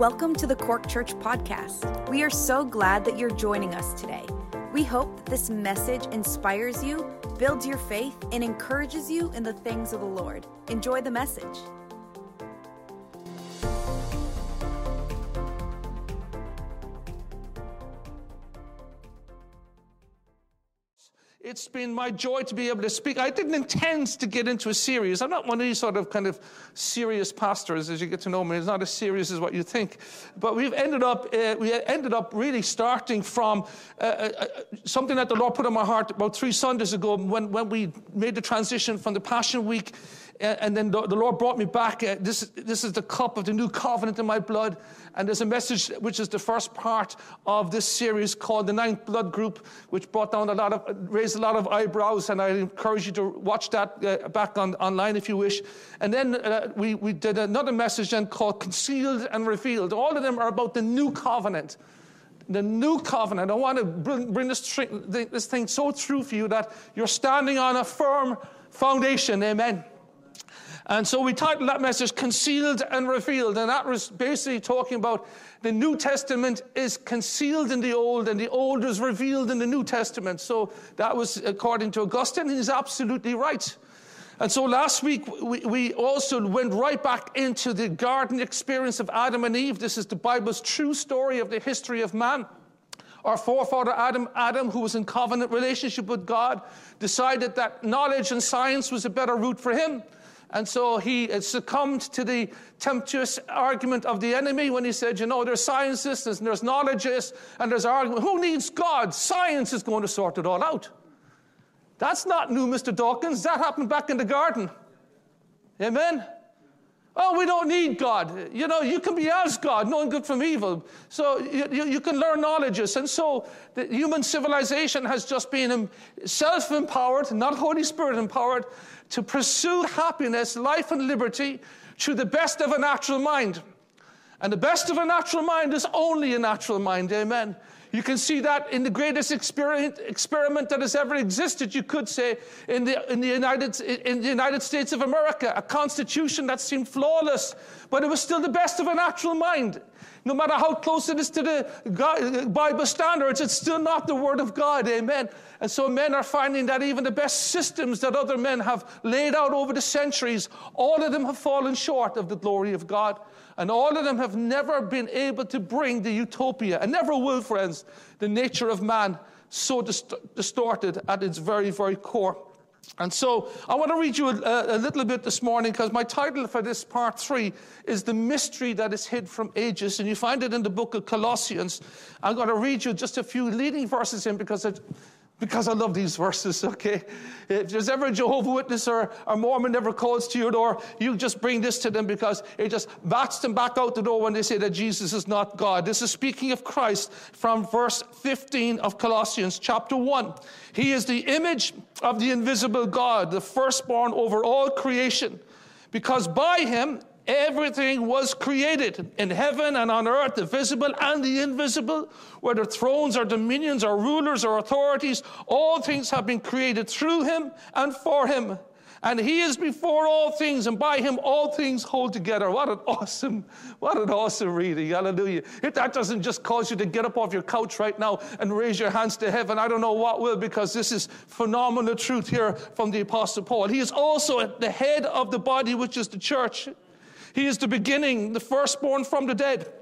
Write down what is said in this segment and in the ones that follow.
Welcome to the Cork Church Podcast. We are so glad that you're joining us today. We hope that this message inspires you, builds your faith, and encourages you in the things of the Lord. Enjoy the message. It's been my joy to be able to speak. I didn't intend to get into a series. I'm not one of these sort of kind of serious pastors as you get to know me. It's not as serious as what you think. But we've ended up, uh, we ended up really starting from uh, uh, uh something that the Lord put on my heart about three Sundays ago when, when we made the transition from the Passion Week and then the, Lord brought me back. Uh, this, this is the cup of the new covenant in my blood. And there's a message which is the first part of this series called the Ninth Blood Group, which brought down a lot of, raised a lot of eyebrows. And I encourage you to watch that uh, back on, online if you wish. And then uh, we, we did another message then called Concealed and Revealed. All of them are about the new covenant the new covenant. I want to bring, this, this thing so true for you that you're standing on a firm foundation. Amen. And so we titled that message Concealed and Revealed. And that was basically talking about the New Testament is concealed in the Old and the Old is revealed in the New Testament. So that was according to Augustine. and He's absolutely right. And so last week, we, we, also went right back into the garden experience of Adam and Eve. This is the Bible's true story of the history of man. Our forefather Adam, Adam, who was in covenant relationship with God, decided that knowledge and science was a better route for him. And so he uh, succumbed to the tempestuous argument of the enemy when he said, you know, there's scientists and there's knowledges and there's argument. Who needs God? Science is going to sort it all out. That's not new, Mr. Dawkins. That happened back in the garden. Amen? Oh, we don't need God. You know, you can be as God, knowing good from evil. So you, you, you can learn knowledges. And so the human civilization has just been self empowered, not Holy Spirit empowered, to pursue happiness, life, and liberty through the best of a natural mind. And the best of a natural mind is only a natural mind. Amen. You can see that in the greatest experiment that has ever existed, you could say, in the, in, the United, in the United States of America, a constitution that seemed flawless, but it was still the best of a natural mind. No matter how close it is to the uh, Bible standards, it's still not the Word of God. Amen. And so men are finding that even the best systems that other men have laid out over the centuries, all of them have fallen short of the glory of God. And all of them have never been able to bring the utopia, and never will, friends, the nature of man so dist- distorted at its very, very core. And so I want to read you a, a little bit this morning because my title for this part three is The Mystery That Is Hid from Ages. And you find it in the book of Colossians. I'm going to read you just a few leading verses in because it, because I love these verses, okay? If there's ever a Jehovah Witness or a Mormon ever calls to your door, you just bring this to them because it just bats them back out the door when they say that Jesus is not God. This is speaking of Christ from verse 15 of Colossians chapter 1. He is the image of the invisible God, the firstborn over all creation, because by him Everything was created in heaven and on earth, the visible and the invisible, whether thrones or dominions or rulers or authorities, all things have been created through him and for him. And he is before all things, and by him all things hold together. What an awesome, what an awesome reading. Hallelujah. If that doesn't just cause you to get up off your couch right now and raise your hands to heaven, I don't know what will, because this is phenomenal truth here from the Apostle Paul. He is also at the head of the body, which is the church. He is the beginning, the firstborn from the dead,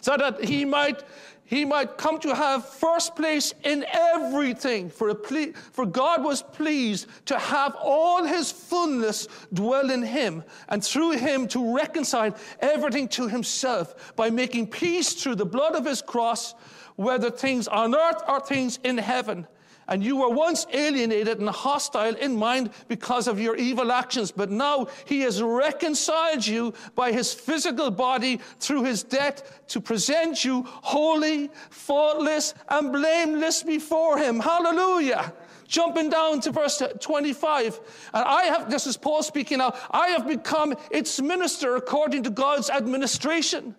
so that he might he might come to have first place in everything. For, ple- for God was pleased to have all his fullness dwell in him, and through him to reconcile everything to himself by making peace through the blood of his cross, whether things on earth or things in heaven. And you were once alienated and hostile in mind because of your evil actions, but now he has reconciled you by his physical body through his death to present you holy, faultless, and blameless before him. Hallelujah. Jumping down to verse 25. And I have, this is Paul speaking now, I have become its minister according to God's administration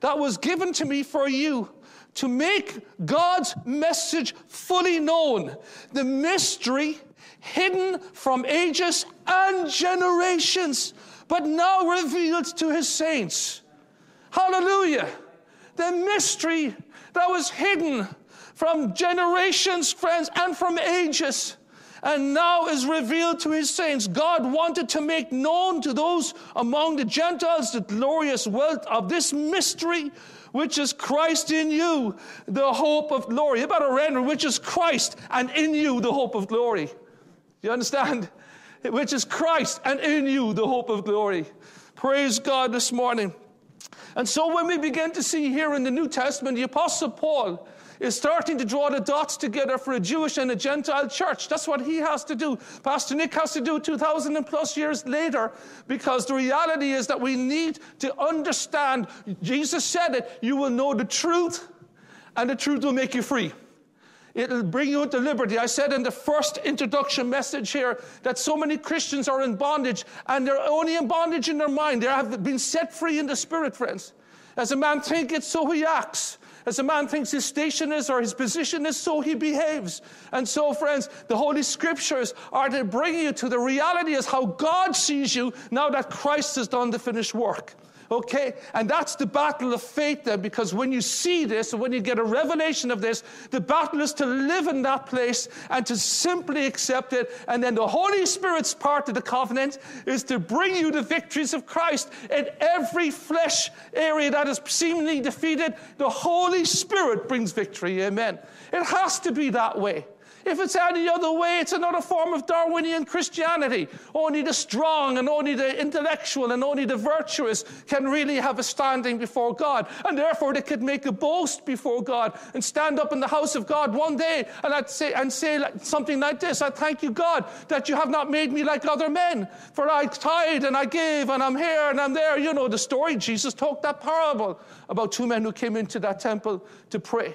that was given to me for you to make God's message fully known, the mystery hidden from ages and generations, but now revealed to his saints. Hallelujah. The mystery that was hidden from generations, friends, and from ages and now is revealed to his saints. God wanted to make known to those among the Gentiles the glorious wealth of this mystery, which is Christ in you, the hope of glory. About a render, which is Christ, and in you, the hope of glory. You understand? Which is Christ, and in you, the hope of glory. Praise God this morning. And so when we begin to see here in the New Testament, the Apostle Paul, is starting to draw the dots together for a Jewish and a Gentile church. That's what he has to do. Pastor Nick has to do 2,000 and plus years later because the reality is that we need to understand. Jesus said it you will know the truth, and the truth will make you free. It'll bring you into liberty. I said in the first introduction message here that so many Christians are in bondage, and they're only in bondage in their mind. They have been set free in the spirit, friends. As a man thinketh, so he acts. As a man thinks his station is or his position is, so he behaves. And so, friends, the Holy Scriptures are to bring you to the reality as how God sees you now that Christ has done the finished work. Okay? And that's the battle of faith then, because when you see this when you get a revelation of this, the battle is to live in that place and to simply accept it. And then the Holy Spirit's part of the covenant is to bring you the victories of Christ in every flesh area that is seemingly defeated. The Holy Spirit brings victory. Amen. It has to be that way. If it's any other way, it's another form of Darwinian Christianity. Only the strong and only the intellectual and only the virtuous can really have a standing before God. And therefore, they could make a boast before God and stand up in the house of God one day and, I'd say, and say something like this I thank you, God, that you have not made me like other men. For I tithe and I give and I'm here and I'm there. You know the story. Jesus told that parable about two men who came into that temple to pray.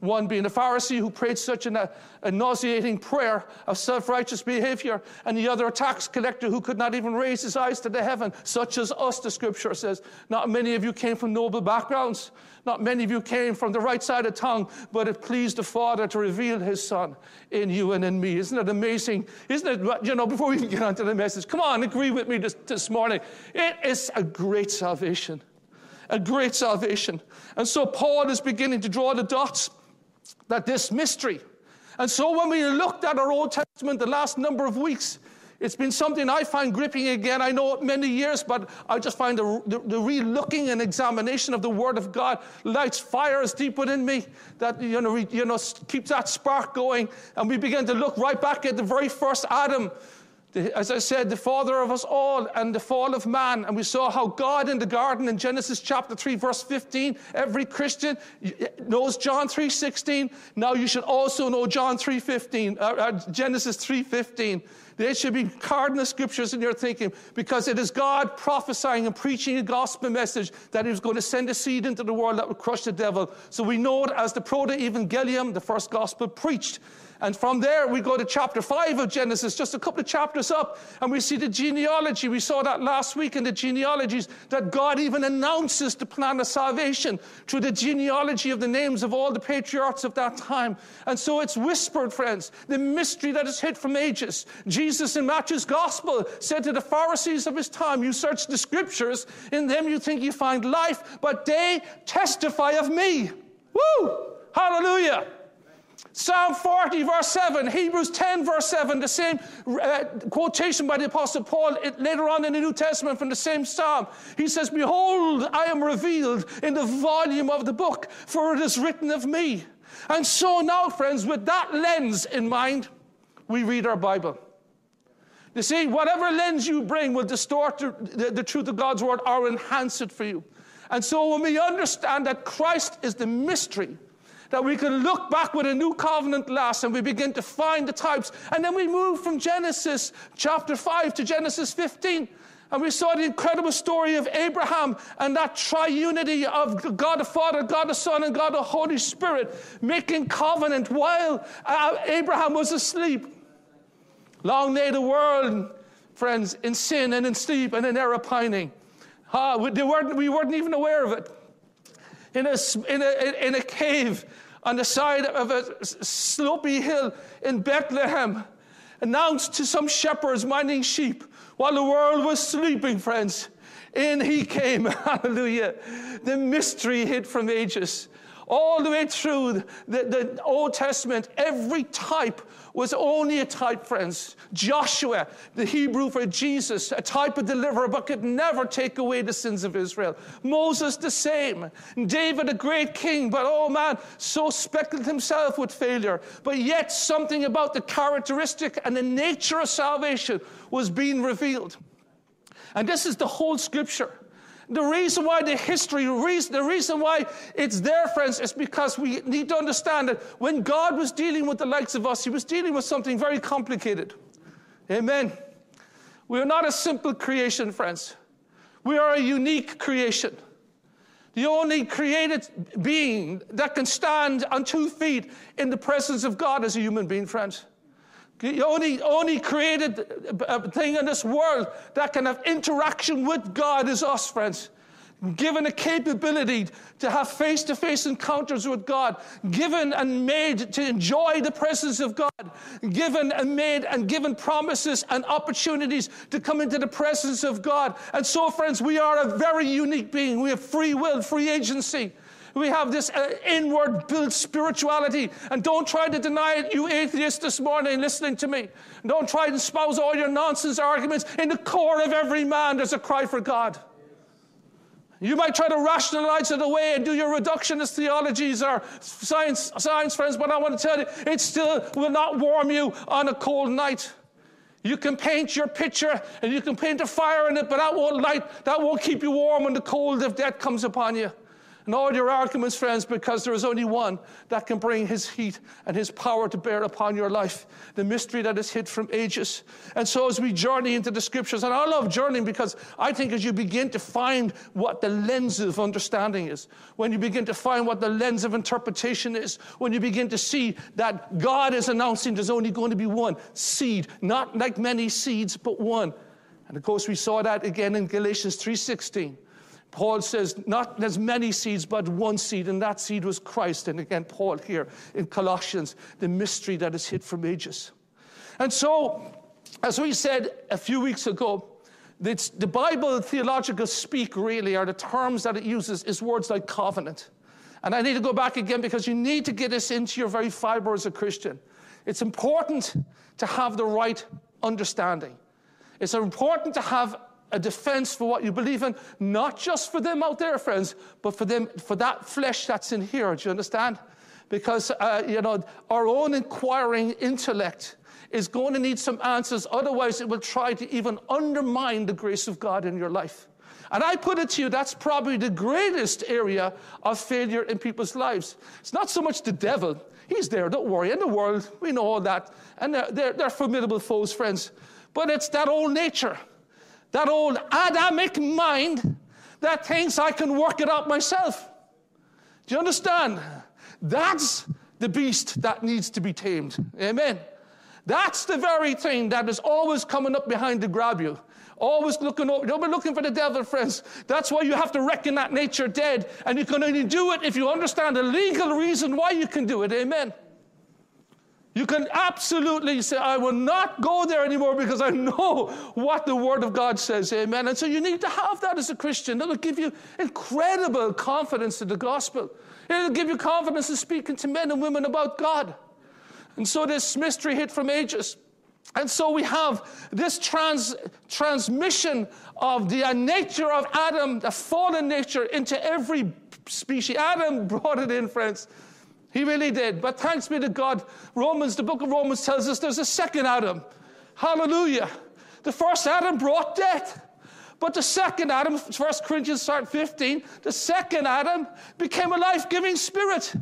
One being a Pharisee who prayed such an, a nauseating prayer of self righteous behavior, and the other a tax collector who could not even raise his eyes to the heaven, such as us, the scripture says. Not many of you came from noble backgrounds. Not many of you came from the right side of tongue, but it pleased the Father to reveal his Son in you and in me. Isn't it amazing? Isn't it, you know, before we get on to the message, come on, agree with me this, this morning. It is a great salvation. A great salvation. And so Paul is beginning to draw the dots that this mystery. And so when we looked at our Old Testament the last number of weeks, it's been something I find gripping again. I know many years, but I just find the, the, the re-looking and examination of the Word of God lights fires deep within me that you know, you know keeps that spark going. And we begin to look right back at the very first Adam as I said, the father of us all and the fall of man. And we saw how God in the garden in Genesis chapter 3, verse 15, every Christian knows John 3, 16. Now you should also know John 3, 15, uh, uh, Genesis 3, 15. They should be cardinal scriptures in your thinking because it is God prophesying and preaching a gospel message that He was going to send a seed into the world that would crush the devil. So we know it as the proto evangelium, the first gospel preached. And from there, we go to chapter 5 of Genesis, just a couple of chapters up, and we see the genealogy. We saw that last week in the genealogies, that God even announces the plan of salvation through the genealogy of the names of all the patriarchs of that time. And so it's whispered, friends, the mystery that is hid from ages. Jesus in Matthew's gospel said to the Pharisees of his time, You search the scriptures, in them you think you find life, but they testify of me. Woo! Hallelujah! Psalm 40, verse 7, Hebrews 10, verse 7, the same uh, quotation by the Apostle Paul it, later on in the New Testament from the same Psalm. He says, Behold, I am revealed in the volume of the book, for it is written of me. And so now, friends, with that lens in mind, we read our Bible. You see, whatever lens you bring will distort the, the, the truth of God's word or enhance it for you. And so when we understand that Christ is the mystery, that we can look back with a new covenant glass and we begin to find the types. And then we move from Genesis chapter 5 to Genesis 15. And we saw the incredible story of Abraham and that triunity of God the Father, God the Son, and God the Holy Spirit making covenant while uh, Abraham was asleep. Long lay the world, friends, in sin and in sleep and in error pining. Ah, we, weren't, we weren't even aware of it in a, in a, in a cave on the side of a slopy hill in Bethlehem, announced to some shepherds minding sheep while the world was sleeping, friends. In he came, hallelujah. The mystery hid from ages. All the way through the, the Old Testament, every type was only a type, friends. Joshua, the Hebrew for Jesus, a type of deliverer, but could never take away the sins of Israel. Moses, the same. David, a great king, but oh man, so speckled himself with failure. But yet, something about the characteristic and the nature of salvation was being revealed. And this is the whole scripture. The reason why the history, the reason why it's there, friends, is because we need to understand that when God was dealing with the likes of us, He was dealing with something very complicated. Amen. We are not a simple creation, friends. We are a unique creation. The only created being that can stand on two feet in the presence of God is a human being, friends. The only, only created thing in this world that can have interaction with God is us, friends. Given a capability to have face to face encounters with God, given and made to enjoy the presence of God, given and made and given promises and opportunities to come into the presence of God. And so, friends, we are a very unique being. We have free will, free agency. We have this uh, inward built spirituality. And don't try to deny it, you atheists this morning listening to me. Don't try to espouse all your nonsense arguments. In the core of every man, there's a cry for God. You might try to rationalize it away and do your reductionist theologies or science, science friends, but I want to tell you, it still will not warm you on a cold night. You can paint your picture and you can paint a fire in it, but that won't light, that won't keep you warm when the cold of death comes upon you and all your arguments, friends, because there is only one that can bring his heat and his power to bear upon your life. The mystery that is hid from ages. And so, as we journey into the scriptures, and I love journeying because I think as you begin to find what the lens of understanding is, when you begin to find what the lens of interpretation is, when you begin to see that God is announcing there's only going to be one seed, not like many seeds, but one. And of course, we saw that again in Galatians 3:16 Paul says, not as many seeds, but one seed, and that seed was Christ. And again, Paul here in Colossians, the mystery that is hid from ages. And so, as we said a few weeks ago, the Bible theological speak really, are the terms that it uses, is words like covenant. And I need to go back again because you need to get this into your very fiber as a Christian. It's important to have the right understanding. It's important to have a defense for what you believe in, not just for them out there, friends, but for them, for that flesh that's in here. Do you understand? Because, uh, you know, our own inquiring intellect is going to need some answers. Otherwise, it will try to even undermine the grace of God in your life. And I put it to you, that's probably the greatest area of failure in people's lives. It's not so much the devil. He's there, don't worry. In the world, we know all that. And they're, they're, they're formidable foes, friends. But it's that old nature that old Adamic mind that thinks I can work it out myself. Do you understand? That's the beast that needs to be tamed. Amen. That's the very thing that is always coming up behind to grab you. Always looking over. Don't be looking for the devil, friends. That's why you have to reckon that nature dead. And you can only do it if you understand the legal reason why you can do it. Amen. You can absolutely say, I will not go there anymore because I know what the Word of God says. Amen. And so you need to have that as a Christian. That'll give you incredible confidence in the gospel. It'll give you confidence in speaking to men and women about God. And so this mystery hid from ages. And so we have this trans, transmission of the nature of Adam, the fallen nature, into every species. Adam brought it in, friends. He really did. But thanks be to God, Romans, the book of Romans tells us there's a second Adam. Hallelujah. The first Adam brought death. But the second Adam, 1 Corinthians 15, the second Adam became a life giving spirit.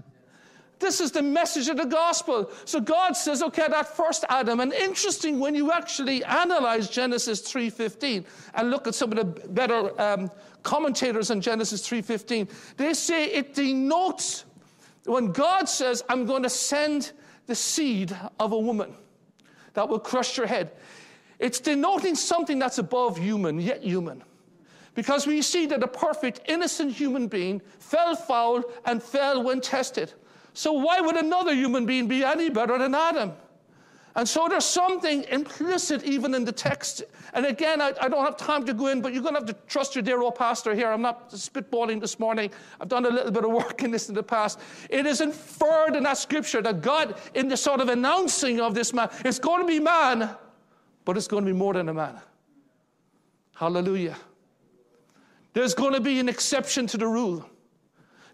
This is the message of the gospel. So God says, okay, that first Adam, and interesting when you actually analyze Genesis 3.15 and look at some of the better um, commentators on Genesis 3.15, they say it denotes when God says, I'm going to send the seed of a woman that will crush your head, it's denoting something that's above human, yet human. Because we see that a perfect, innocent human being fell foul and fell when tested. So, why would another human being be any better than Adam? And so there's something implicit even in the text. And again, I, I, don't have time to go in, but you're going to have to trust your dear old pastor here. I'm not spitballing this morning. I've done a little bit of work in this in the past. It is inferred in that scripture that God, in the sort of announcing of this man, it's going to be man, but it's going to be more than a man. Hallelujah. There's going to be an exception to the rule.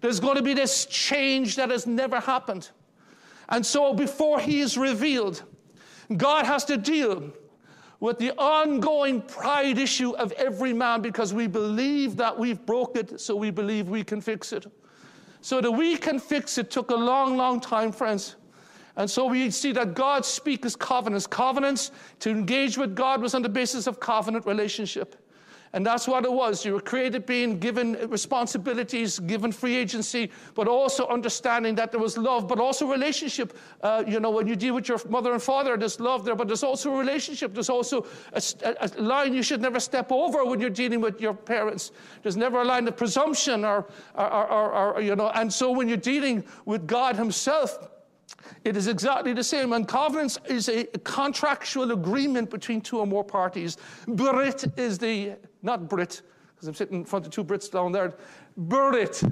There's going to be this change that has never happened. And so before he is revealed, God has to deal with the ongoing pride issue of every man because we believe that we've broke it, so we believe we can fix it. So that we can fix it took a long, long time, friends. And so we see that God speaks covenants. Covenants to engage with God was on the basis of covenant relationship. And that's what it was. You were created being given responsibilities, given free agency, but also understanding that there was love, but also relationship. Uh, you know, when you deal with your mother and father, there's love there, but there's also a relationship. There's also a, a, line you should never step over when you're dealing with your parents. There's never a line of presumption or, or, or, or you know, and so when you're dealing with God Himself, it is exactly the same. And covenants is a contractual agreement between two or more parties. Brit is the, not Brit, because I'm sitting in front of two Brits down there. Brit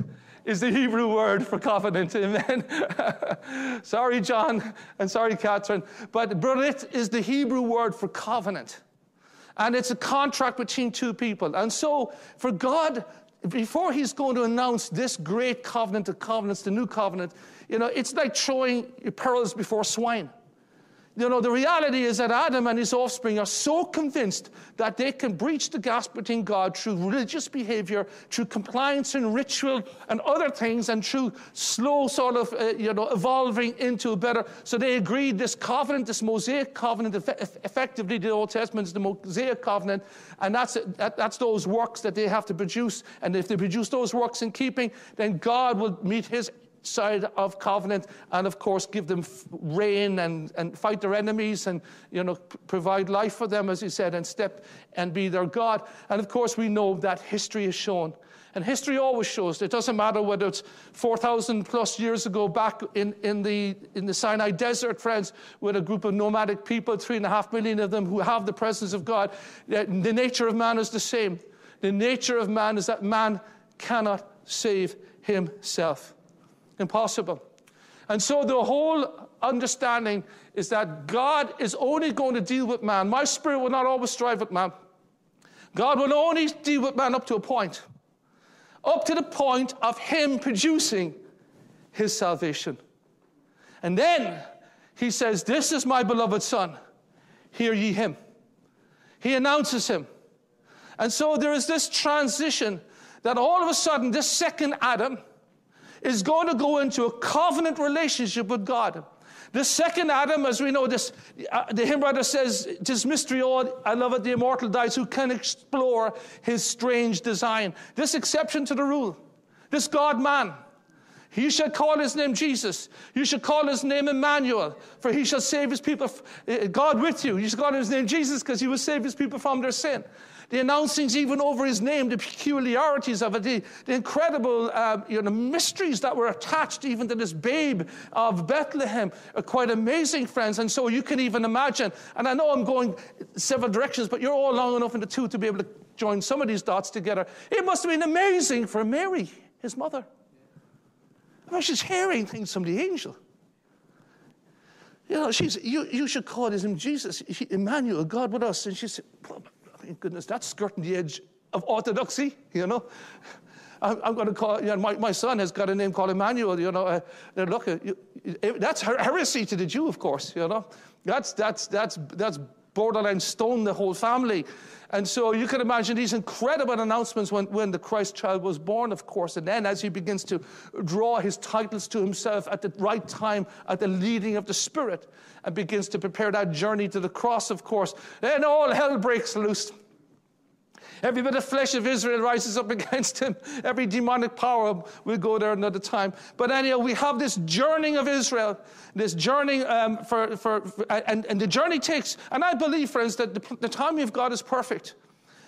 is the Hebrew word for covenant. Amen. sorry, John, and sorry, Catherine. But Brit is the Hebrew word for covenant. And it's a contract between two people. And so, for God, before He's going to announce this great covenant of covenants, the new covenant, you know, it's like throwing pearls before swine. You know, the reality is that Adam and his offspring are so convinced that they can breach the gap between God through religious behavior, through compliance and ritual and other things, and through slow sort of, uh, you know, evolving into a better. So they agreed this covenant, this Mosaic covenant, effectively the Old Testament is the Mosaic covenant, and that's, that, that's those works that they have to produce. And if they produce those works in keeping, then God will meet his side of covenant and of course give them rain and, and fight their enemies and you know provide life for them as he said and step and be their god and of course we know that history has shown and history always shows it doesn't matter whether it's 4,000 plus years ago back in, in, the, in the Sinai desert, friends, with a group of nomadic people, three and a half million of them who have the presence of God. The nature of man is the same. The nature of man is that man cannot save himself. Impossible. And so the whole understanding is that God is only going to deal with man. My spirit will not always strive with man. God will only deal with man up to a point, up to the point of Him producing His salvation. And then He says, This is my beloved Son, hear ye Him. He announces Him. And so there is this transition that all of a sudden, this second Adam, is going to go into a covenant relationship with God. The second Adam, as we know, this, uh, the hymn writer says, "Tis mystery odd, I love it, the immortal dies, who can explore his strange design." This exception to the rule, this God man, he shall call his name Jesus. You shall call his name Emmanuel, for he shall save his people. Uh, God with you. You shall call his name Jesus because he will save his people from their sin the announcings even over his name, the peculiarities of it, the, the incredible uh, you know, the mysteries that were attached even to this babe of Bethlehem are quite amazing, friends. And so you can even imagine, and I know I'm going several directions, but you're all long enough in the two to be able to join some of these dots together. It must have been amazing for Mary, his mother. I mean, she's hearing things from the angel. You know, she's, you, you should call name Jesus, Emmanuel, God with us. And she said, goodness, that's skirting the edge of orthodoxy, you know. I'm, I'm going to call, you know, my, my son has got a name called Emmanuel, you know. Uh, look, uh, you, that's heresy to the Jew, of course, you know. That's, that's, that's, that's borderline stone the whole family. And so you can imagine these incredible announcements when, when the Christ child was born, of course. And then as he begins to draw his titles to himself at the right time, at the leading of the Spirit, and begins to prepare that journey to the cross, of course, then all hell breaks loose. Every bit of flesh of Israel rises up against him. Every demonic power will go there another time. But anyhow, we have this journeying of Israel, this journey um, for, for, for, and, and the journey takes, and I believe, friends, that the, the timing of God is perfect.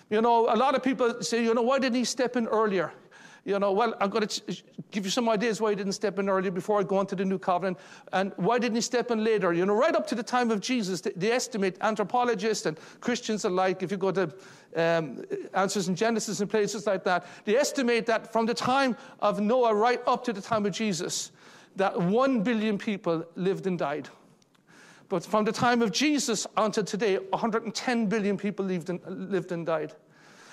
You know, a lot of people say, you know, why didn't he step in earlier? You know, well, I'm going to give you some ideas why he didn't step in earlier before I go on to the new covenant. And why didn't he step in later? You know, right up to the time of Jesus, they estimate, anthropologists and Christians alike, if you go to um, answers in Genesis and places like that, they estimate that from the time of Noah right up to the time of Jesus, that one billion people lived and died. But from the time of Jesus until today, 110 billion people lived and, lived and died.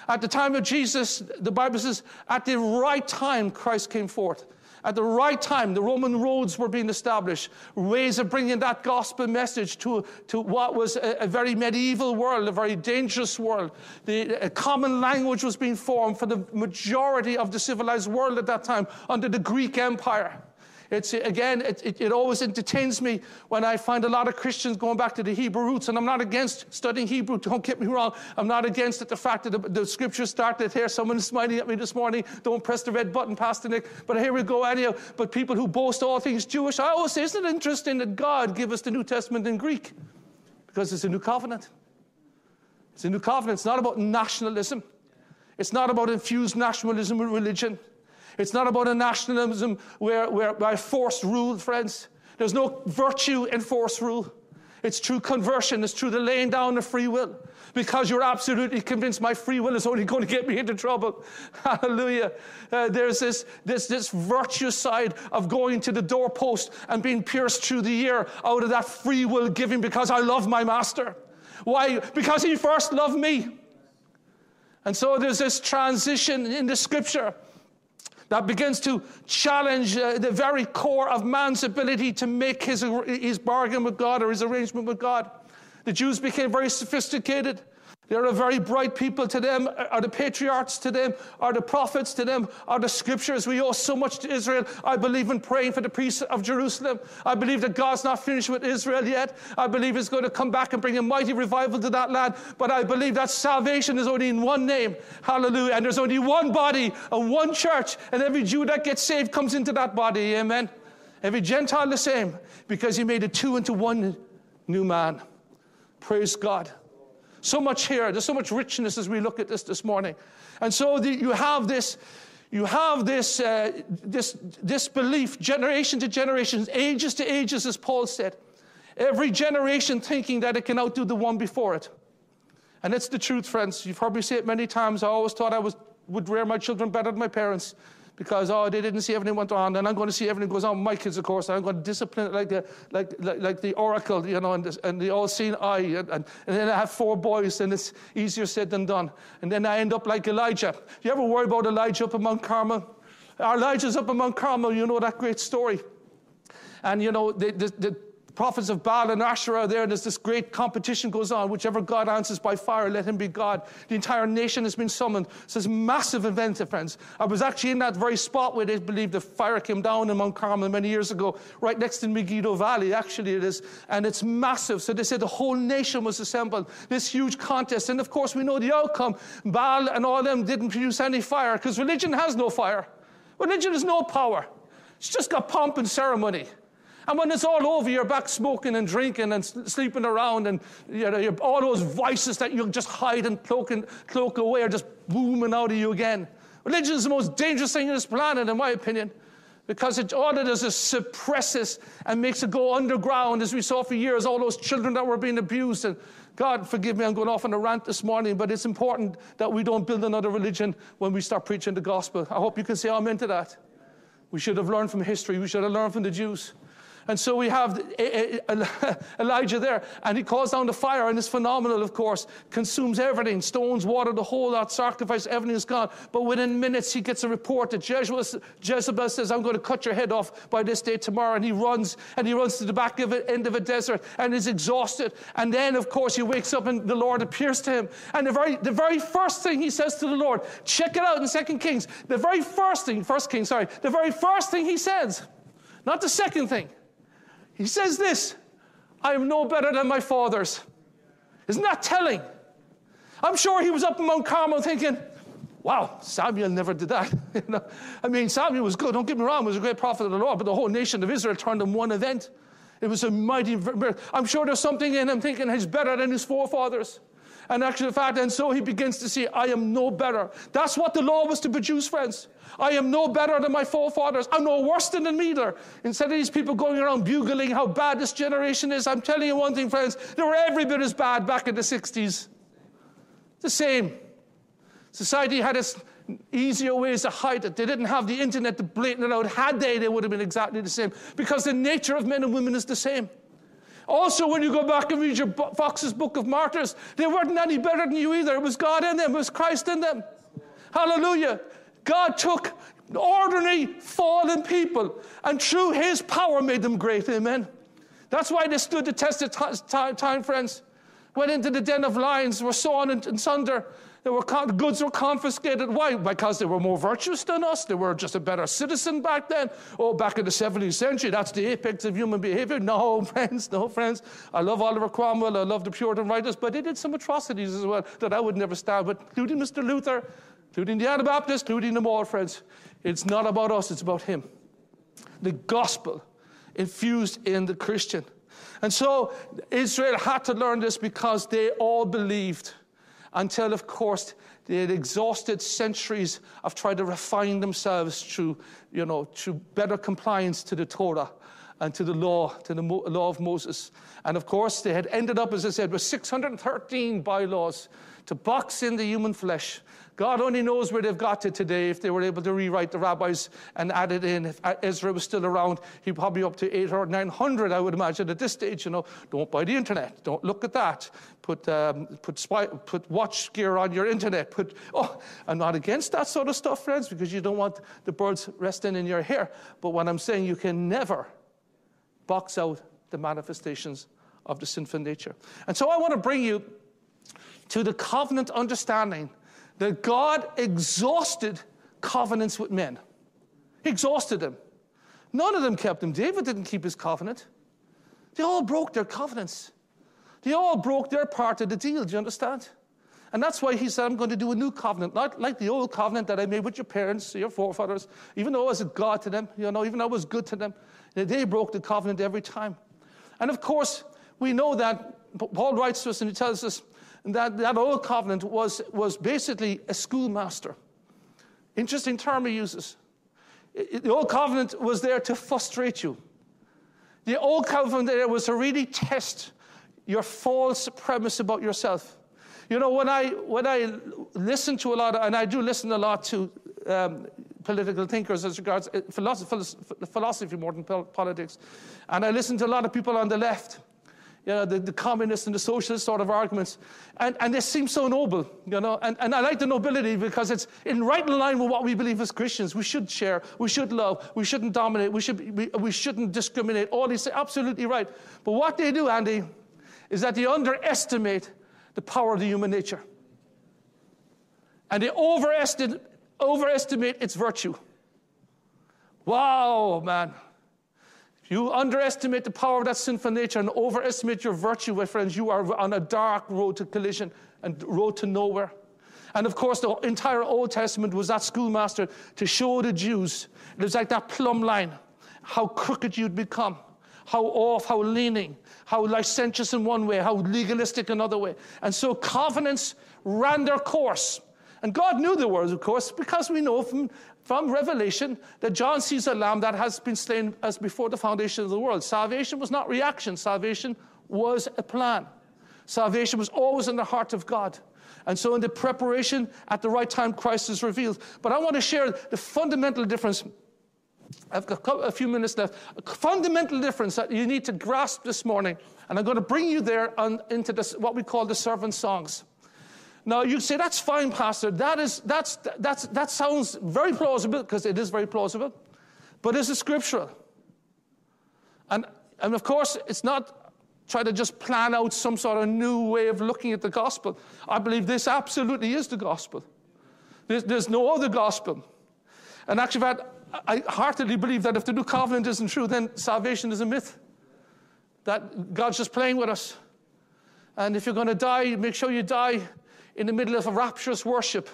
At the time of Jesus, the Bible says, at the right time, Christ came forth. At the right time, the Roman roads were being established, ways of bringing that gospel message to, to what was a, a very medieval world, a very dangerous world. The, a common language was being formed for the majority of the civilized world at that time under the Greek Empire. It's, again, it, it, it, always entertains me when I find a lot of Christians going back to the Hebrew roots, and I'm not against studying Hebrew, don't get me wrong. I'm not against it, the fact that the, the scriptures started here. Someone is smiling at me this morning. Don't press the red button, Pastor Nick. But here we go anyhow. But people who boast all things Jewish, I always say, isn't it interesting that God give us the New Testament in Greek? Because it's a new covenant. It's a new covenant. It's not about nationalism. It's not about infused nationalism with religion. It's not about a nationalism where, where by forced rule, friends. There's no virtue in forced rule. It's true conversion. It's true the laying down of free will. Because you're absolutely convinced my free will is only going to get me into trouble. Hallelujah. Uh, there's this, this, this virtuous side of going to the doorpost and being pierced through the ear out of that free will giving because I love my master. Why? Because he first loved me. And so there's this transition in the scripture that begins to challenge uh, the very core of man's ability to make his, his bargain with God or his arrangement with God. The Jews became very sophisticated. They're a very bright people to them, are the patriarchs to them, are the prophets to them, are the scriptures. We owe so much to Israel. I believe in praying for the peace of Jerusalem. I believe that God's not finished with Israel yet. I believe He's going to come back and bring a mighty revival to that land. But I believe that salvation is only in one name. Hallelujah. And there's only one body and one church, and every Jew that gets saved comes into that body. Amen. Every Gentile the same, because He made it two into one new man. Praise God. So much here. There's so much richness as we look at this this morning. And so the, you have this, you have this, uh, this, this belief, generation to generation, ages to ages, as Paul said. Every generation thinking that it can outdo the one before it. And it's the truth, friends. You've heard me say it many times. I always thought I was, would rear my children better than my parents because oh they didn't see everything went on and I'm going to see everything goes on. My kids of course I'm going to discipline it like the, like, like, like the oracle you know and, the, and the all-seeing eye and, and, and, then I have four boys and it's easier said than done. And then I end up like Elijah. You ever worry about Elijah up in Mount Carmel? Elijah's up in Mount Carmel you know that great story. And you know the, the, the prophets of Baal and Asherah are there, and as this great competition goes on. Whichever God answers by fire, let him be God. The entire nation has been summoned. It's this massive event, friends. I was actually in that very spot where they believe the fire came down in Mount Carmel many years ago, right next to Megiddo Valley, actually it is. And it's massive. So they said the whole nation was assembled. This huge contest. And of course, we know the outcome. Baal and all them didn't produce any fire because religion has no fire. Religion has no power. It's just got pomp and ceremony. And when it's all over, you're back smoking and drinking and sleeping around, and you know, all those vices that you just hide and cloak, and cloak away are just booming out of you again. Religion is the most dangerous thing on this planet, in my opinion, because it, all it does is suppresses and makes it go underground, as we saw for years, all those children that were being abused. And God, forgive me, I'm going off on a rant this morning, but it's important that we don't build another religion when we start preaching the gospel. I hope you can say amen to that. We should have learned from history, we should have learned from the Jews. And so we have eh, eh, eh, Elijah there, and he calls down the fire, and it's phenomenal, of course, consumes everything stones, water, the whole lot, sacrifice, everything is gone. But within minutes, he gets a report that Jezebel says, I'm going to cut your head off by this day tomorrow. And he runs, and he runs to the back of it, end of a desert, and is exhausted. And then, of course, he wakes up, and the Lord appears to him. And the very, the very first thing he says to the Lord, check it out in Second Kings, the very first thing, First King, sorry, the very first thing he says, not the second thing. He says this I am no better than my fathers. Isn't that telling? I'm sure he was up in Mount Carmel thinking, wow, Samuel never did that. you know? I mean, Samuel was good, don't get me wrong, he was a great prophet of the Lord, but the whole nation of Israel turned in one event. It was a mighty, I'm sure there's something in him thinking he's better than his forefathers. And actually, in fact, and so he begins to see, I am no better. That's what the law was to produce, friends. I am no better than my forefathers. I'm no worse than them either. Instead of these people going around bugling how bad this generation is, I'm telling you one thing, friends, they were every bit as bad back in the 60s. The same. Society had its easier ways to hide it. They didn't have the internet to blatant it out. Had they, they would have been exactly the same because the nature of men and women is the same. Also, when you go back and read your Fox's Book of Martyrs, they weren't any better than you either. It was God in them, it was Christ in them. Hallelujah. God took ordinary, fallen people and through his power made them great. Amen. That's why they stood the test of time, friends. Went into the den of lions, were sawn and sunder. There were goods were confiscated. Why? Because they were more virtuous than us. They were just a better citizen back then. Oh, back in the 17th century, that's the apex of human behavior. No, friends, no, friends. I love Oliver Cromwell. I love the Puritan writers, but they did some atrocities as well that I would never stand with, including Mr. Luther, including the Anabaptists, including them all, friends. It's not about us, it's about him. The gospel infused in the Christian. And so Israel had to learn this because they all believed until, of course, they had exhausted centuries of trying to refine themselves through, you know, through better compliance to the Torah and to the law, to the law of Moses. And of course, they had ended up, as I said, with 613 bylaws to box in the human flesh. God only knows where they've got to today if they were able to rewrite the rabbis and add it in. If Ezra was still around, he'd probably up to 800 or 900, I would imagine, at this stage. You know, don't buy the internet. Don't look at that. Put, um, put, spy, put watch gear on your internet. Put, oh, I'm not against that sort of stuff, friends, because you don't want the birds resting in your hair. But what I'm saying, you can never box out the manifestations of the sinful nature. And so I want to bring you to the covenant understanding that God exhausted covenants with men. He exhausted them. None of them kept them. David didn't keep his covenant. They all broke their covenants. They all broke their part of the deal. Do you understand? And that's why he said, I'm going to do a new covenant, not like the old covenant that I made with your parents, your forefathers. Even though I was a God to them, you know, even though I was good to them, they broke the covenant every time. And of course, we know that Paul writes to us and he tells us that, that old covenant was, was basically a schoolmaster. Interesting term he uses. the old covenant was there to frustrate you. The old covenant there was to really test your false premise about yourself. You know, when I, when I listen to a lot, of, and I do listen a lot to um, political thinkers as regards uh, philosophy, philosophy more than politics, and I listen to a lot of people on the left, you know, the, the communist and the socialist sort of arguments. And, and they seem so noble, you know. And, and I like the nobility because it's in right in line with what we believe as Christians. We should share, we should love, we shouldn't dominate, we, should, we, we shouldn't discriminate. All these absolutely right. But what they do, Andy, is that they underestimate the power of the human nature. And they overestimate, overestimate its virtue. Wow, man. You underestimate the power of that sinful nature and overestimate your virtue, my friends. You are on a dark road to collision and road to nowhere. And of course, the entire Old Testament was that schoolmaster to show the Jews. It was like that plumb line, how crooked you'd become, how off, how leaning, how licentious in one way, how legalistic another way. And so covenants ran their course. And God knew the words, of course, because we know from from Revelation that John sees a lamb that has been slain as before the foundation of the world. Salvation was not reaction, salvation was a plan. Salvation was always in the heart of God. And so, in the preparation, at the right time, Christ is revealed. But I want to share the fundamental difference. I've got a few minutes left. A fundamental difference that you need to grasp this morning. And I'm going to bring you there on, into this, what we call the servant songs. Now, you say, that's fine, Pastor. That, is, that's, that's, that sounds very plausible, because it is very plausible. But is it scriptural? And, and of course, it's not try to just plan out some sort of new way of looking at the gospel. I believe this absolutely is the gospel. There's, there's no other gospel. And actually, I heartily believe that if the new covenant isn't true, then salvation is a myth. That God's just playing with us. And if you're going to die, make sure you die in the middle of a rapturous worship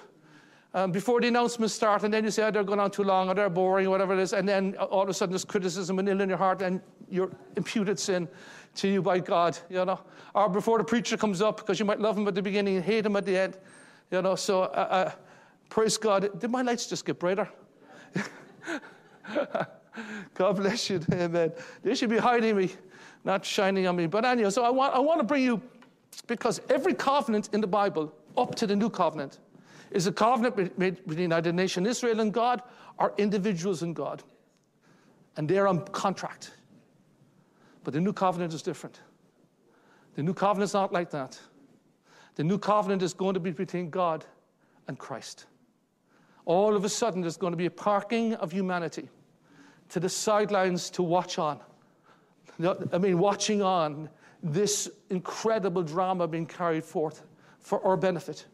um, before the announcements start, and then you say, oh, they're going on too long, or they're boring, or whatever it is, and then all of a sudden there's criticism and ill in your heart, and you're imputed sin to you by God, you know. Or before the preacher comes up, because you might love him at the beginning and hate him at the end, you know. So, uh, uh, praise God. Did my lights just get brighter? God bless you. Amen. They should be hiding me, not shining on me. But anyway, so I want, I want to bring you, because every covenant in the Bible, up to the new covenant, is a covenant made between the United Nation, Israel, and God, or individuals and God. And they're on contract. But the new covenant is different. The new covenant is not like that. The new covenant is going to be between God and Christ. All of a sudden, there's going to be a parking of humanity to the sidelines to watch on. I mean, watching on this incredible drama being carried forth for our benefit.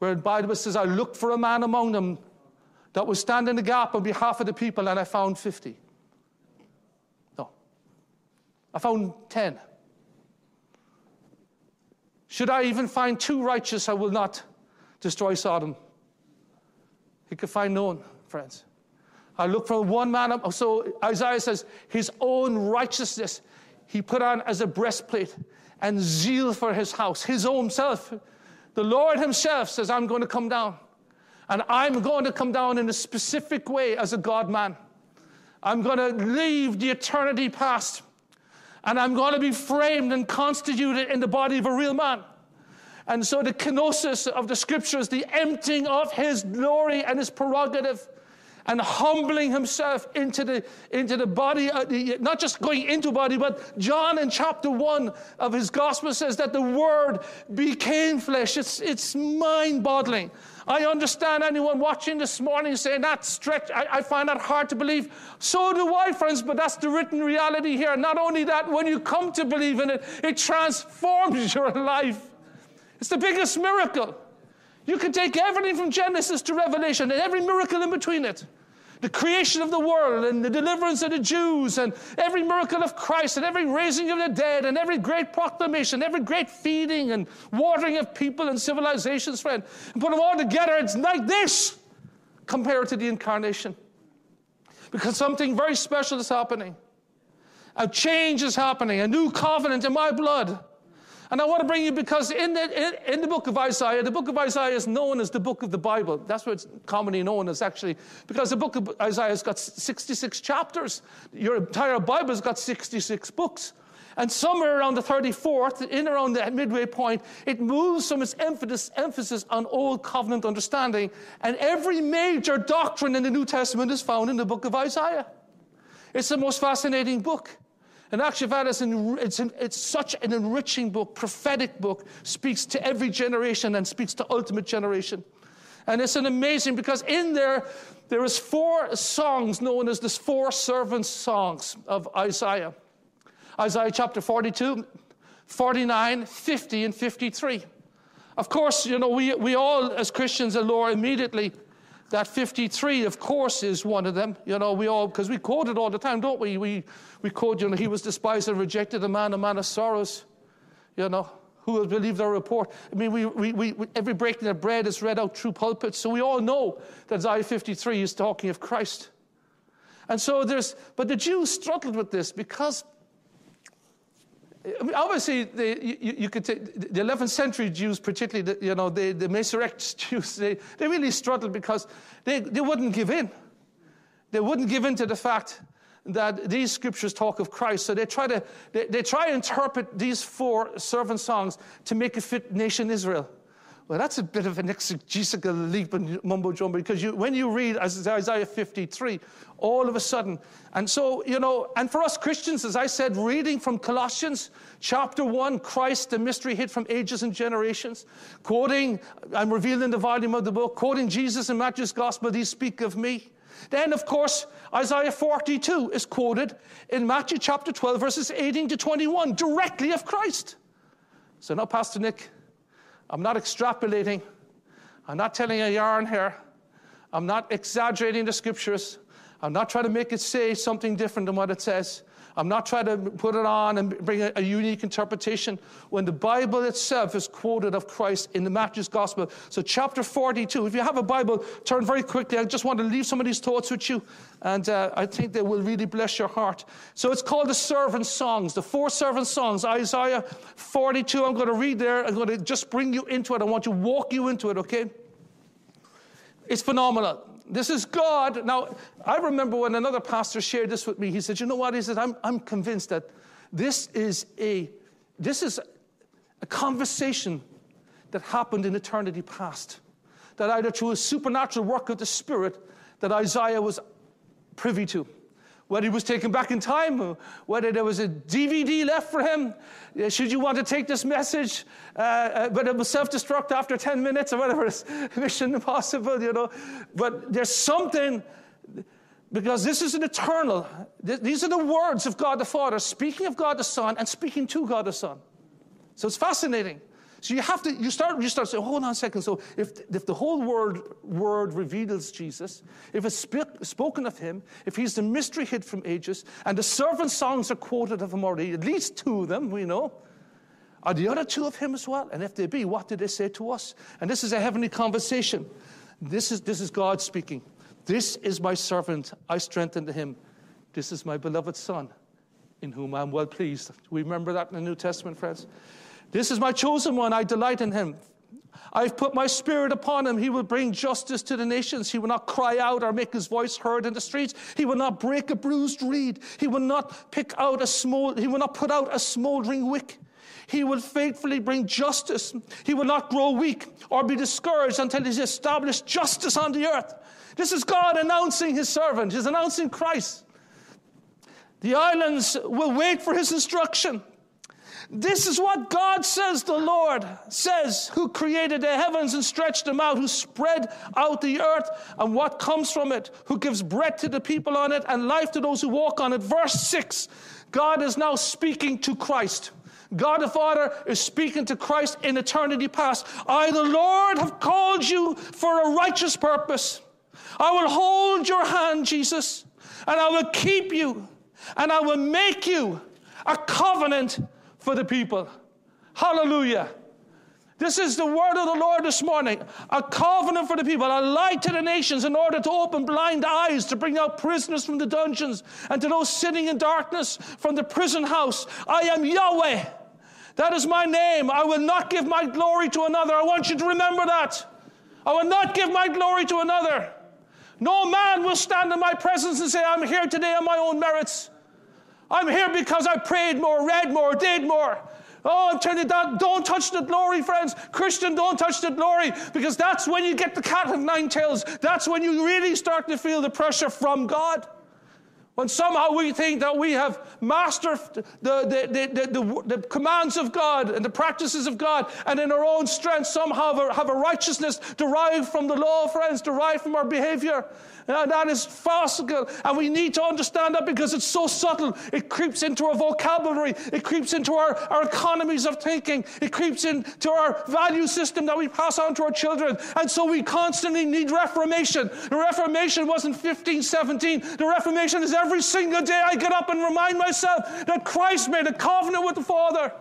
Where the Bible says, I looked for a man among them that was stand in the gap on behalf of the people, and I found 50. No. I found 10. Should I even find two righteous, I will not destroy Sodom. He could find no one, friends. I look for one man. Up. So Isaiah says, his own righteousness he put on as a breastplate and zeal for his house, his own self. The Lord himself says, I'm going to come down. And I'm going to come down in a specific way as a God man. I'm going to leave the eternity past. And I'm going to be framed and constituted in the body of a real man. And so the kenosis of the scriptures, the emptying of his glory and his prerogative, and humbling himself into the, into the body, uh, not just going into body, but John in chapter 1 of his gospel says that the word became flesh. It's, it's mind boggling. I understand anyone watching this morning saying that stretch, I, I, find that hard to believe. So do I, friends, but that's the written reality here. Not only that, when you come to believe in it, it transforms your life. It's the biggest miracle. You can take everything from Genesis to Revelation and every miracle in between it the creation of the world and the deliverance of the Jews and every miracle of Christ and every raising of the dead and every great proclamation, every great feeding and watering of people and civilizations, friend. And put them all together, it's like this compared to the incarnation. Because something very special is happening. A change is happening, a new covenant in my blood. And I want to bring you because in the, in, the book of Isaiah, the book of Isaiah is known as the book of the Bible. That's what it's commonly known as, actually, because the book of Isaiah has got 66 chapters. Your entire Bible has got 66 books. And somewhere around the 34th, in around the midway point, it moves from its emphasis, emphasis on Old Covenant understanding. And every major doctrine in the New Testament is found in the book of Isaiah. It's the most fascinating book. And actually, it's, it's, it's such an enriching book, prophetic book, speaks to every generation and speaks to ultimate generation. And it's an amazing because in there, there is four songs known as the four servants songs of Isaiah. Isaiah chapter 42, 49, 50, and 53. Of course, you know, we, we all as Christians allure immediately that 53, of course, is one of them. You know, we all, because we quote it all the time, don't we? We, we quote, you know, he was despised and rejected, a man, a man of sorrows. You know, who will believe their report? I mean, we, we, we, every breaking of bread is read out through pulpits, so we all know that Isaiah 53 is talking of Christ. And so there's, but the Jews struggled with this because I mean, obviously, you, you, could take the 11th century Jews, particularly the, you know the, the Jews, they, they really struggled because they, they wouldn't give in. They wouldn't give in to the fact that these scriptures talk of Christ. So they try to they, they try to interpret these four servant songs to make it fit nation Israel. Well, that's a bit of an exegetical leap and mumbo jumbo because you, when you read Isaiah 53, all of a sudden, and so, you know, and for us Christians, as I said, reading from Colossians chapter 1, Christ, the mystery hid from ages and generations, quoting, I'm revealed in the volume of the book, quoting Jesus in Matthew's gospel, these speak of me. Then, of course, Isaiah 42 is quoted in Matthew chapter 12, verses 18 to 21, directly of Christ. So now, Pastor Nick, I'm not extrapolating. I'm not telling a yarn here. I'm not exaggerating the scriptures. I'm not trying to make it say something different than what it says. I'm not trying to put it on and bring a, unique interpretation when the Bible itself is quoted of Christ in the Matthew's Gospel. So, chapter 42, if you have a Bible, turn very quickly. I just want to leave some of these thoughts with you, and uh, I think they will really bless your heart. So, it's called the Servant Songs, the four servant songs, Isaiah 42. I'm going to read there. I'm going to just bring you into it. I want to walk you into it, okay? It's phenomenal. This is God. Now, I remember when another pastor shared this with me. He said, You know what? He said, I'm, I'm convinced that this is a this is a conversation that happened in eternity past. That either through a supernatural work of the Spirit that Isaiah was privy to whether he was taken back in time, whether there was a DVD left for him. Should you want to take this message, uh, uh, but it was self destruct after 10 minutes or whatever, it's mission impossible, you know. But there's something, because this is an eternal, these are the words of God the Father, speaking of God the Son and speaking to God the Son. So it's fascinating. So you have to, you start, you start saying, hold on a second. So if, if the whole word, word reveals Jesus, if it's sp- spoken of him, if he's the mystery hid from ages, and the servant songs are quoted of him already, at least two of them, we know, are the other two of him as well? And if they be, what did they say to us? And this is a heavenly conversation. This is, this is God speaking. This is my servant. I strengthened him. This is my beloved son, in whom I'm well pleased. Do We remember that in the New Testament, friends. This is my chosen one. I delight in him. I've put my spirit upon him. He will bring justice to the nations. He will not cry out or make his voice heard in the streets. He will not break a bruised reed. He will not pick out a small, he will not put out a smoldering wick. He will faithfully bring justice. He will not grow weak or be discouraged until he's established justice on the earth. This is God announcing his servant. He's announcing Christ. The islands will wait for his instruction. This is what God says the Lord says, who created the heavens and stretched them out, who spread out the earth and what comes from it, who gives bread to the people on it and life to those who walk on it. Verse 6 God is now speaking to Christ. God the Father is speaking to Christ in eternity past. I, the Lord, have called you for a righteous purpose. I will hold your hand, Jesus, and I will keep you, and I will make you a covenant for the people. Hallelujah. This is the word of the Lord this morning. A covenant for the people, a light to the nations in order to open blind eyes, to bring out prisoners from the dungeons, and to those sitting in darkness from the prison house. I am Yahweh. That is my name. I will not give my glory to another. I want you to remember that. I will not give my glory to another. No man will stand in my presence and say, I'm here today on my own merits. I'm here because I prayed more, read more, did more. Oh, I'm telling you that. Don't touch the glory, friends. Christian, don't touch the glory because that's when you get the cat of nine tails. That's when you really start to feel the pressure from God. When somehow we think that we have mastered the, the, the, the, commands of God and the practices of God, and in our own strength somehow have a, have a righteousness derived from the law, friends, derived from our behavior. And that is farcical. And we need to understand that because it's so subtle. It creeps into our vocabulary, it creeps into our, our economies of thinking, it creeps into our value system that we pass on to our children. And so we constantly need reformation. The Reformation wasn't 1517, the Reformation is every single day I get up and remind myself that Christ made a covenant with the Father.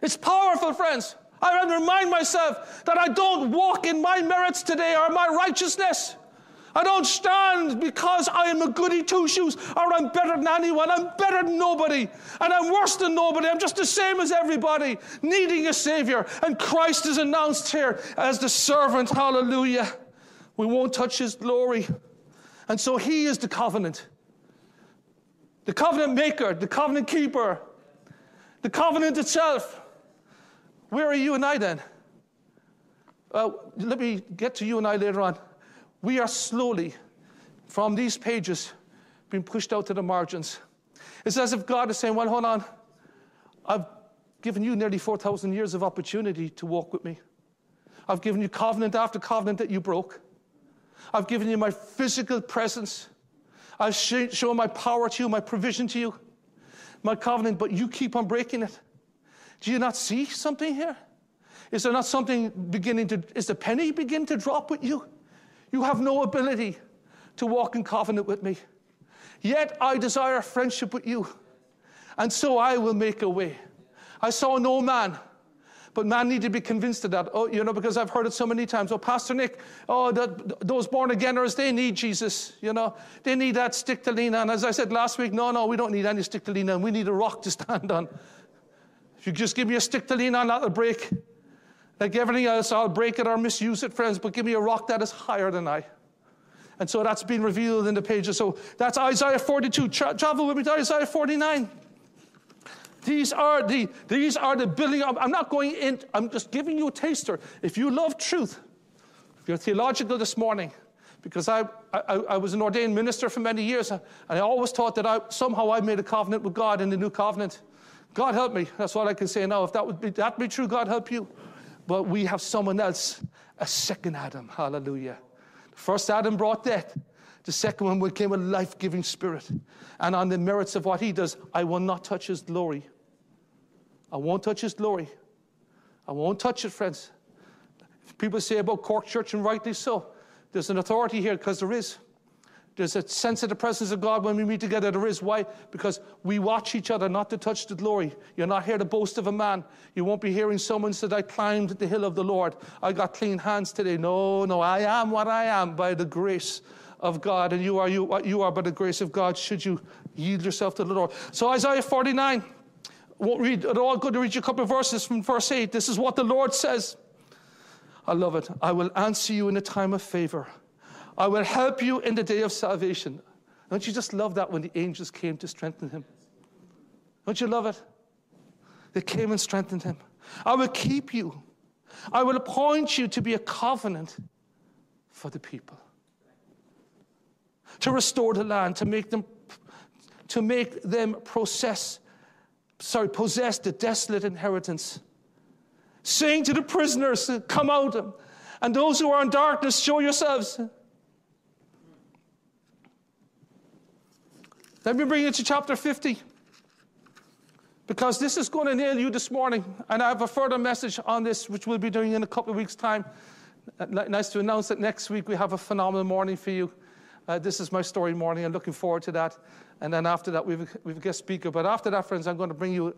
It's powerful, friends. I remind myself that I don't walk in my merits today or my righteousness. I don't stand because I am a goody two shoes or I'm better than anyone. I'm better than nobody. And I'm worse than nobody. I'm just the same as everybody, needing a Savior. And Christ is announced here as the servant. Hallelujah. We won't touch His glory. And so He is the covenant. The covenant maker, the covenant keeper, the covenant itself. Where are you and I then? Uh, let me get to you and I later on we are slowly, from these pages, being pushed out to the margins. It's as if God is saying, Well, hold on. I've given you nearly 4,000 years of opportunity to walk with me. I've given you covenant after covenant that you broke. I've given you my physical presence. I've shown my power to you, my provision to you, my covenant, but you keep on breaking it. Do you not see something here? Is there not something beginning to, is the penny begin to drop with you? You have no ability to walk in covenant with me. Yet I desire friendship with you, and so I will make a way. I saw no man. But man need to be convinced of that. Oh, you know, because I've heard it so many times. Oh, Pastor Nick, oh, those born againers, they need Jesus. You know, they need that stick to lean on. As I said last week, no, no, we don't need any stick to lean on. We need a rock to stand on. If you just give me a stick to lean on, that'll break. Like everything else, I'll break it or misuse it, friends, but give me a rock that is higher than I. And so that's been revealed in the pages. So that's Isaiah 42. Tra- travel with me to Isaiah 49. These are the, these are the building up. I'm not going in, I'm just giving you a taster. If you love truth, if you're theological this morning, because I, I, I was an ordained minister for many years, uh, and I always thought that I, somehow I made a covenant with God in the new covenant. God help me. That's what I can say now. If that would be, that be true, God help you. But we have someone else, a second Adam. Hallelujah. The first Adam brought death. The second one became a life giving spirit. And on the merits of what he does, I will not touch his glory. I won't touch his glory. I won't touch it, friends. People say about Cork Church, and rightly so. There's an authority here because there is. There's a sense of the presence of God when we meet together. There is. Why? Because we watch each other not to touch the glory. You're not here to boast of a man. You won't be hearing someone say, I climbed the hill of the Lord. I got clean hands today. No, no, I am what I am by the grace of God. And you are you, what you are by the grace of God, should you yield yourself to the Lord. So, Isaiah 49, won't read it all. Going to read you a couple of verses from verse 8. This is what the Lord says. I love it. I will answer you in a time of favor. I will help you in the day of salvation. Don't you just love that when the angels came to strengthen him? Don't you love it? They came and strengthened him. I will keep you. I will appoint you to be a covenant for the people. To restore the land, to make them to make them process, sorry, possess the desolate inheritance. Saying to the prisoners, come out, and those who are in darkness, show yourselves. Let me bring you to chapter 50. Because this is going to nail you this morning. And I have a further message on this, which we'll be doing in a couple of weeks' time. Nice to announce that next week we have a phenomenal morning for you. Uh, this is my story morning. I'm looking forward to that. And then after that, we've, we've a guest speaker. But after that, friends, I'm going to bring you,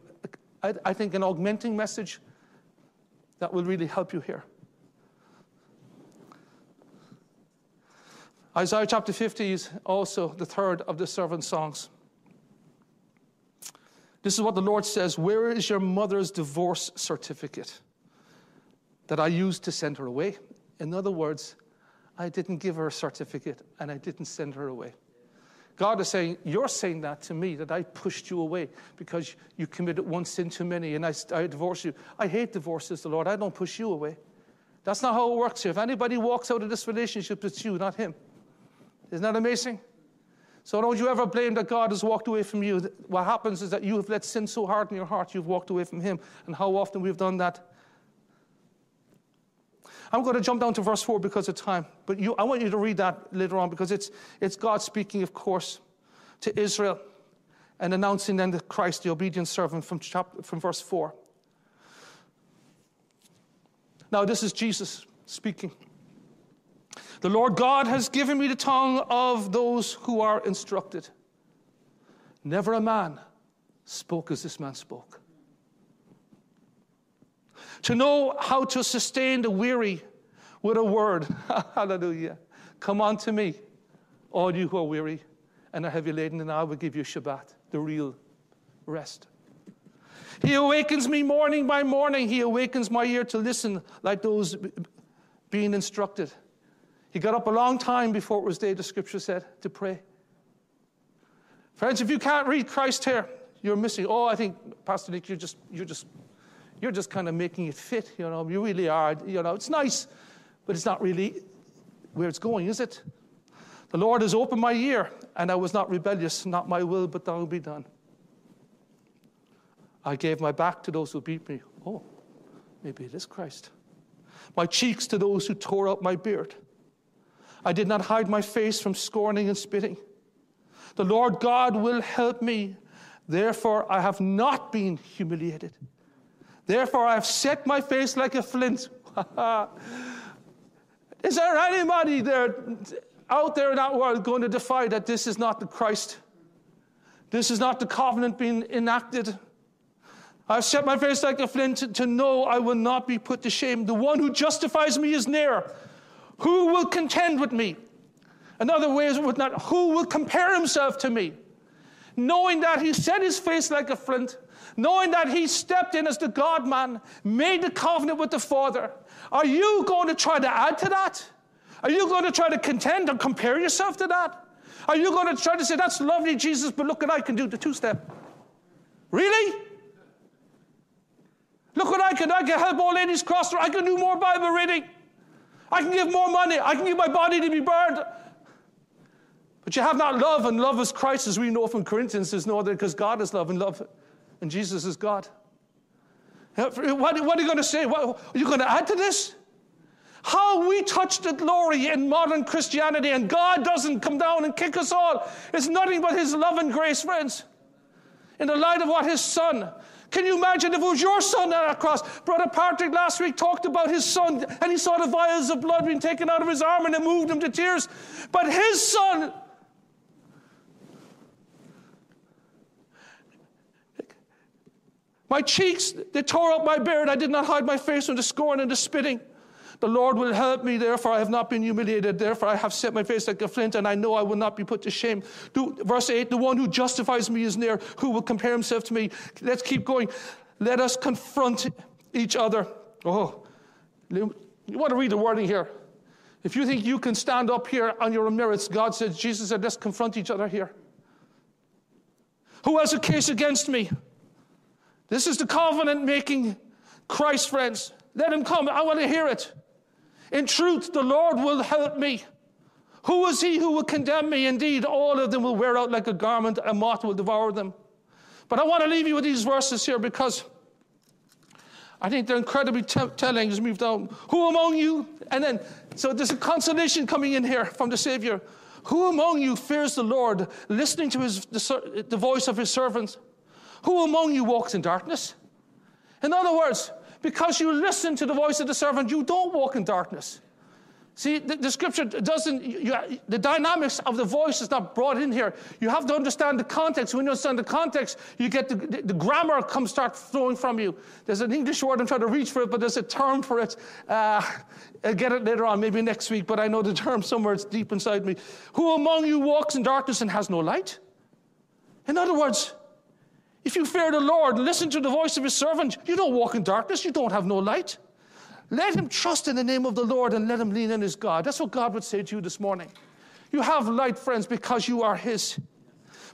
I, I think, an augmenting message that will really help you here. Isaiah chapter 50 is also the third of the servant songs. This is what the Lord says Where is your mother's divorce certificate that I used to send her away? In other words, I didn't give her a certificate and I didn't send her away. God is saying, You're saying that to me, that I pushed you away because you committed one sin too many and I, I divorced you. I hate divorces, the Lord. I don't push you away. That's not how it works here. If anybody walks out of this relationship, it's you, not him. Isn't that amazing? So don't you ever blame that God has walked away from you. What happens is that you have let sin so hard in your heart, you've walked away from Him. And how often we've done that. I'm going to jump down to verse 4 because of time. But you, I want you to read that later on because it's, it's God speaking, of course, to Israel and announcing then the Christ, the obedient servant, from, chapter, from verse 4. Now, this is Jesus speaking. The Lord God has given me the tongue of those who are instructed. Never a man spoke as this man spoke. To know how to sustain the weary with a word. Hallelujah. Come unto me, all you who are weary and are heavy laden, and I will give you Shabbat, the real rest. He awakens me morning by morning. He awakens my ear to listen like those being instructed. He got up a long time before it was day, the scripture said, to pray. Friends, if you can't read Christ here, you're missing. Oh, I think, Pastor Nick, you're just, you're just, you're just kind of making it fit. You know, you really are. You know, it's nice, but it's not really where it's going, is it? The Lord has opened my ear, and I was not rebellious. Not my will, but thou be done. I gave my back to those who beat me. Oh, maybe it is Christ. My cheeks to those who tore out my beard. I did not hide my face from scorning and spitting. The Lord God will help me. Therefore, I have not been humiliated. Therefore, I have set my face like a flint. is there anybody there out there in that world going to defy that this is not the Christ This is not the covenant being enacted. I've set my face like a flint to, to know I will not be put to shame. The one who justifies me is near. Who will contend with me? In other ways, not, who will compare himself to me? Knowing that he set his face like a flint, knowing that he stepped in as the God man, made the covenant with the Father. Are you going to try to add to that? Are you going to try to contend or compare yourself to that? Are you going to try to say, that's lovely, Jesus, but look what I can do the two step? Really? Look what I can I can help all ladies cross I can do more Bible reading. I can give more money. I can give my body to be burned. But you have not love, and love is Christ, as we know from Corinthians. There's no other because God is love, and love, and Jesus is God. What, are you going to say? What, are you going to add to this? How we touch the glory in modern Christianity, and God doesn't come down and kick us all. It's nothing but His love and grace, friends. In the light of what His Son. Can you imagine if it was your son on that cross? Brother Patrick last week talked about his son, and he saw the vials of blood being taken out of his arm, and it moved him to tears. But his son My cheeks, they tore up my beard. I did not hide my face from the scorn and the spitting. The Lord will help me, therefore I have not been humiliated. Therefore I have set my face like a flint, and I know I will not be put to shame. verse 8 The one who justifies me is near, who will compare himself to me. Let's keep going. Let us confront each other. Oh, you want to read the wording here. If you think you can stand up here on your own merits, God said, Jesus said, let's confront each other here. Who has a case against me? This is the covenant making Christ, friends. Let him come. I want to hear it. In truth, the Lord will help me. Who is he who will condemn me? Indeed, all of them will wear out like a garment, a moth will devour them. But I want to leave you with these verses here because I think they're incredibly telling as we move down. Who among you? And then, so there's a consolation coming in here from the Savior. Who among you fears the Lord, listening to his, the, the voice of his servants? Who among you walks in darkness? In other words, because you listen to the voice of the servant, you don't walk in darkness. See, the, the scripture doesn't, you, the dynamics of the voice is not brought in here. You have to understand the context. When you understand the context, you get the, the, the grammar comes start flowing from you. There's an English word, I'm trying to reach for it, but there's a term for it. Uh, I'll get it later on, maybe next week, but I know the term somewhere, it's deep inside me. Who among you walks in darkness and has no light? In other words, if you fear the Lord, listen to the voice of his servant. You don't walk in darkness, you don't have no light. Let him trust in the name of the Lord and let him lean in his God. That's what God would say to you this morning. You have light, friends, because you are his.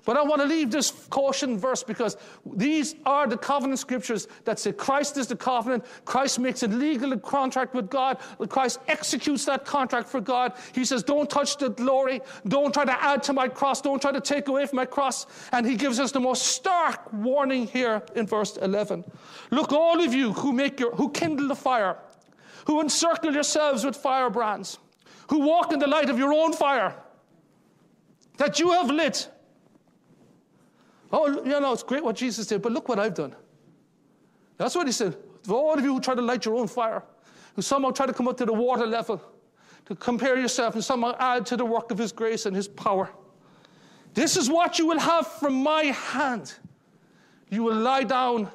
But I want to leave this caution verse because these are the covenant scriptures that say Christ is the covenant. Christ makes a legal contract with God. Christ executes that contract for God. He says, Don't touch the glory. Don't try to add to my cross. Don't try to take away from my cross. And he gives us the most stark warning here in verse 11. Look, all of you who make your, who kindle the fire, who encircle yourselves with firebrands, who walk in the light of your own fire that you have lit Oh, you know, it's great what Jesus did, but look what I've done. That's what he said. For all of you who try to light your own fire, who somehow try to come up to the water level, to compare yourself and somehow add to the work of his grace and his power. This is what you will have from my hand. You will lie down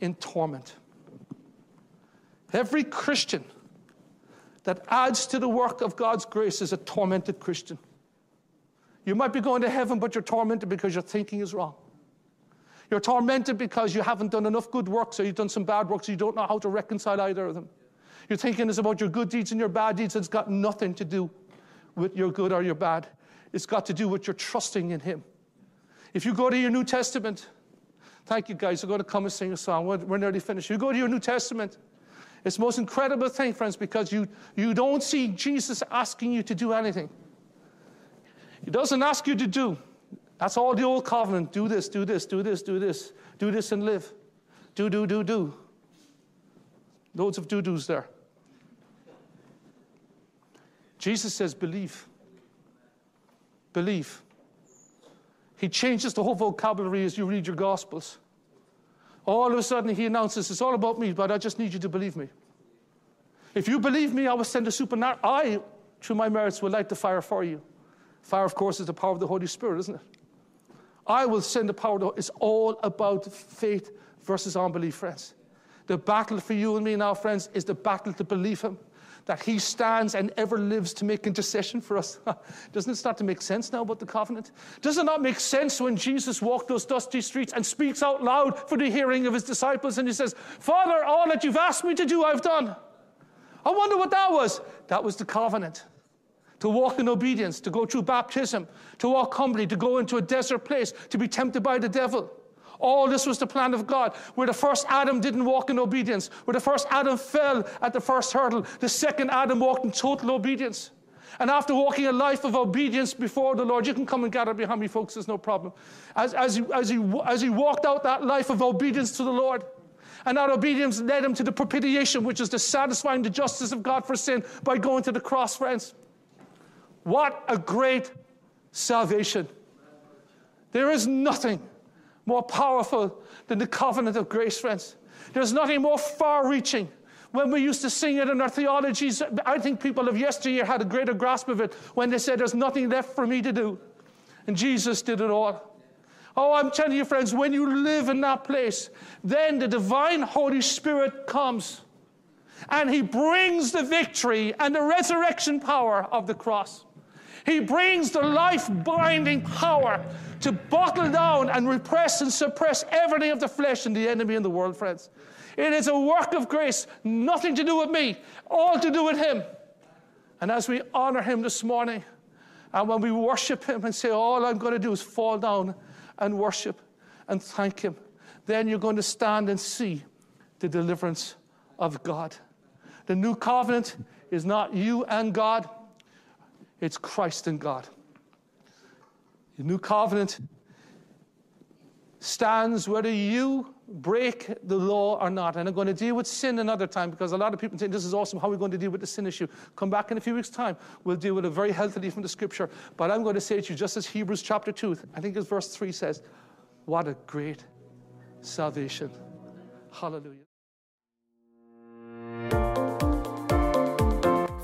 in torment. Every Christian that adds to the work of God's grace is a tormented Christian. You might be going to heaven, but you're tormented because your thinking is wrong. You're tormented because you haven't done enough good works or you've done some bad works, so you don't know how to reconcile either of them. Your thinking is about your good deeds and your bad deeds, it's got nothing to do with your good or your bad. It's got to do with your trusting in Him. If you go to your New Testament, thank you guys, we're going to come and sing a song. We're, we're nearly finished. You go to your New Testament, it's the most incredible thing, friends, because you, you don't see Jesus asking you to do anything. He doesn't ask you to do. That's all the old covenant. Do this, do this, do this, do this, do this and live. Do, do, do, do. Loads of do do's there. Jesus says, believe. Believe. He changes the whole vocabulary as you read your Gospels. All of a sudden, he announces, It's all about me, but I just need you to believe me. If you believe me, I will send a supernatural. I, through my merits, will light the fire for you. Fire, of course, is the power of the Holy Spirit, isn't it? I will send the power. It's all about faith versus unbelief, friends. The battle for you and me now, friends, is the battle to believe Him, that He stands and ever lives to make intercession for us. Doesn't it start to make sense now about the covenant? Does it not make sense when Jesus walked those dusty streets and speaks out loud for the hearing of His disciples and He says, Father, all that you've asked me to do, I've done. I wonder what that was. That was the covenant. To walk in obedience, to go through baptism, to walk humbly, to go into a desert place, to be tempted by the devil. All this was the plan of God. Where the first Adam didn't walk in obedience, where the first Adam fell at the first hurdle, the second Adam walked in total obedience. And after walking a life of obedience before the Lord, you can come and gather behind me, folks, there's no problem. As, as, he, as, he, as he walked out that life of obedience to the Lord, and that obedience led him to the propitiation, which is the satisfying the justice of God for sin by going to the cross, friends. What a great salvation. There is nothing more powerful than the covenant of grace, friends. There's nothing more far reaching. When we used to sing it in our theologies, I think people of yesteryear had a greater grasp of it when they said, There's nothing left for me to do. And Jesus did it all. Oh, I'm telling you, friends, when you live in that place, then the divine Holy Spirit comes and he brings the victory and the resurrection power of the cross. He brings the life binding power to bottle down and repress and suppress everything of the flesh and the enemy in the world, friends. It is a work of grace, nothing to do with me, all to do with Him. And as we honor Him this morning, and when we worship Him and say, All I'm going to do is fall down and worship and thank Him, then you're going to stand and see the deliverance of God. The new covenant is not you and God, it's Christ and God. The new covenant stands whether you break the law or not. And I'm going to deal with sin another time because a lot of people think this is awesome. How are we going to deal with the sin issue? Come back in a few weeks' time. We'll deal with it very healthily from the scripture. But I'm going to say to you, just as Hebrews chapter 2, I think it's verse 3 says, What a great salvation. Hallelujah.